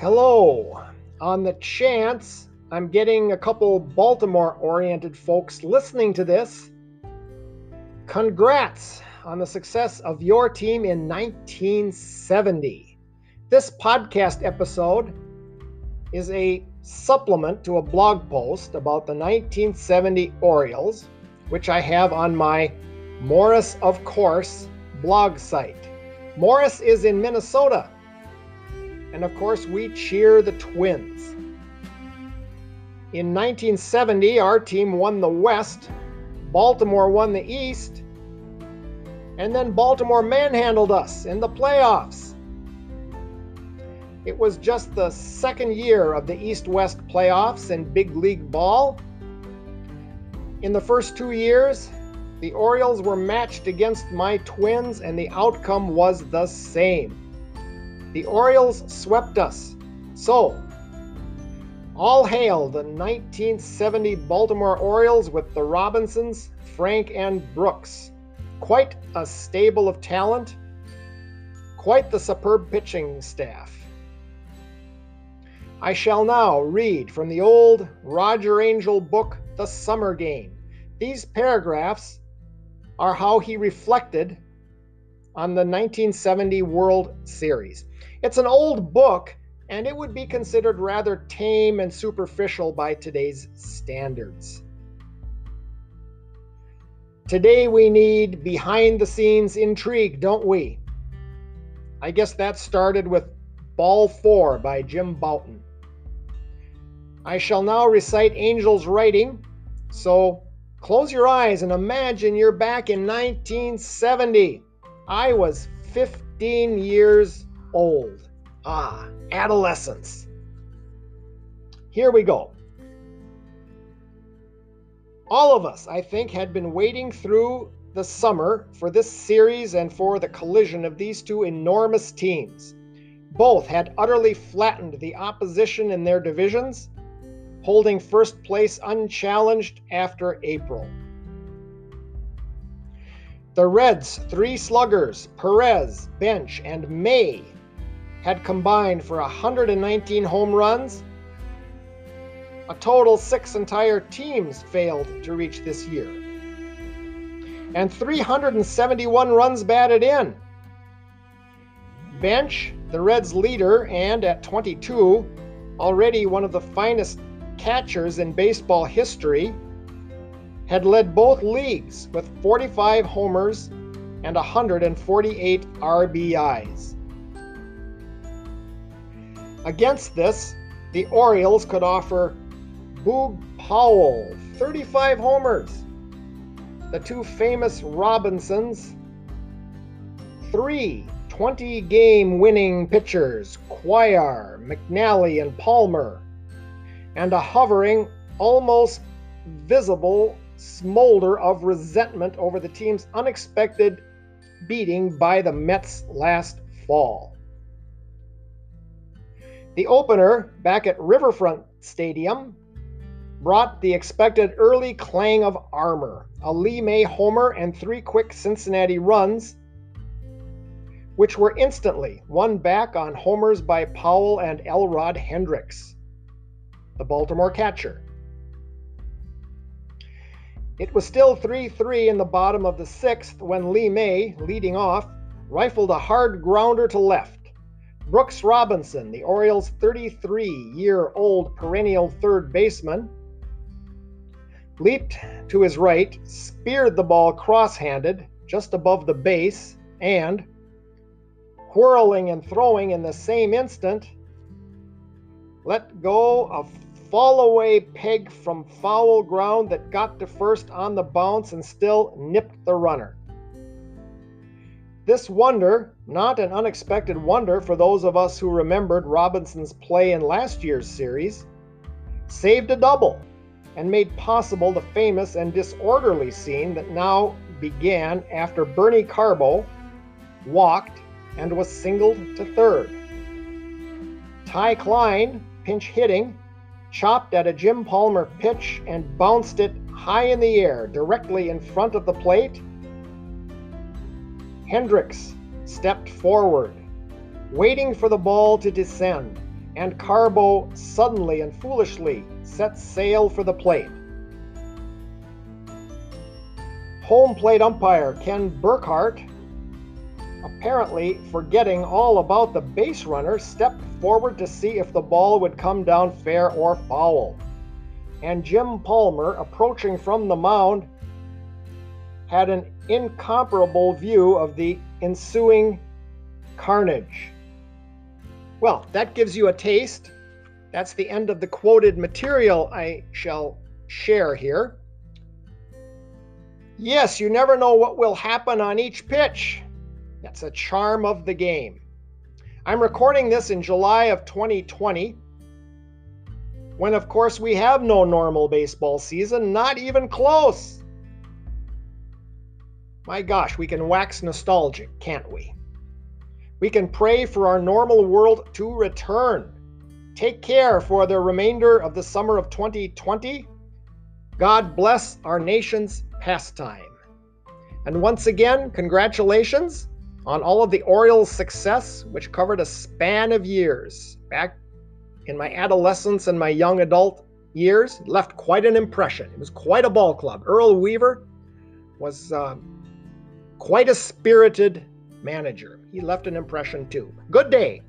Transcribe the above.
Hello. On the chance I'm getting a couple Baltimore oriented folks listening to this, congrats on the success of your team in 1970. This podcast episode is a supplement to a blog post about the 1970 Orioles, which I have on my Morris of Course blog site. Morris is in Minnesota. And of course, we cheer the Twins. In 1970, our team won the West, Baltimore won the East, and then Baltimore manhandled us in the playoffs. It was just the second year of the East West playoffs in big league ball. In the first two years, the Orioles were matched against my Twins, and the outcome was the same. The Orioles swept us. So, all hail the 1970 Baltimore Orioles with the Robinsons, Frank, and Brooks. Quite a stable of talent, quite the superb pitching staff. I shall now read from the old Roger Angell book, The Summer Game. These paragraphs are how he reflected on the 1970 World Series. It's an old book, and it would be considered rather tame and superficial by today's standards. Today we need behind the scenes intrigue, don't we? I guess that started with Ball 4 by Jim Bouton. I shall now recite Angell's writing, so close your eyes and imagine you're back in 1970. I was 15 years old. Ah, adolescence. Here we go. All of us, I think, had been waiting through the summer for this series and for the collision of these two enormous teams. Both had utterly flattened the opposition in their divisions holding first place unchallenged after April. The Reds' three sluggers, Perez, Bench, and May, had combined for 119 home runs. A total six entire teams failed to reach this year. And 371 runs batted in. Bench, the Reds' leader, and at 22, already one of the finest catchers in baseball history, had led both leagues with 45 homers and 148 RBIs. Against this, the Orioles could offer Boog Powell 35 homers, the two famous Robinsons, three 20 game winning pitchers, Cuellar, McNally, and Palmer, and a hovering, almost visible smolder of resentment over the team's unexpected beating by the Mets last fall. The opener, back at Riverfront Stadium, brought the expected early clang of armor, a Lee May homer, and three quick Cincinnati runs, which were instantly won back on homers by Powell and Elrod Hendricks the Baltimore catcher. It was still 3 3 in the bottom of the sixth when Lee May, leading off, rifled a hard grounder to left. Brooks Robinson, the Orioles' 33 year old perennial third baseman, leaped to his right, speared the ball cross handed just above the base, and, whirling and throwing in the same instant, let go a fall away peg from foul ground that got to first on the bounce and still nipped the runner. This wonder, not an unexpected wonder for those of us who remembered Robinson's play in last year's series, saved a double and made possible the famous and disorderly scene that now began after Bernie Carbo walked and was singled to third. Ty Cline, pinch hitting, chopped at a Jim Palmer pitch and bounced it high in the air directly in front of the plate. Hendricks stepped forward, waiting for the ball to descend, and Carbo suddenly and foolishly set sail for the plate. Home plate umpire Ken Burkhart, apparently forgetting all about the base runner, stepped forward to see if the ball would come down fair or foul. And Jim Palmer, approaching from the mound, had an incomparable view of the ensuing carnage. Well, that gives you a taste. That's the end of the quoted material I shall share here. Yes, you never know what will happen on each pitch. That's a charm of the game. I'm recording this in July of 2020, when, of course, we have no normal baseball season, not even close. My gosh, we can wax nostalgic, can't we? We can pray for our normal world to return. Take care for the remainder of the summer of 2020. God bless our nation's pastime. And once again, congratulations on all of the Orioles' success, which covered a span of years. Back in my adolescence and my young adult years, left quite an impression. It was quite a ball club. Earl Weaver was uh, quite a spirited manager. He left an impression too. Good day.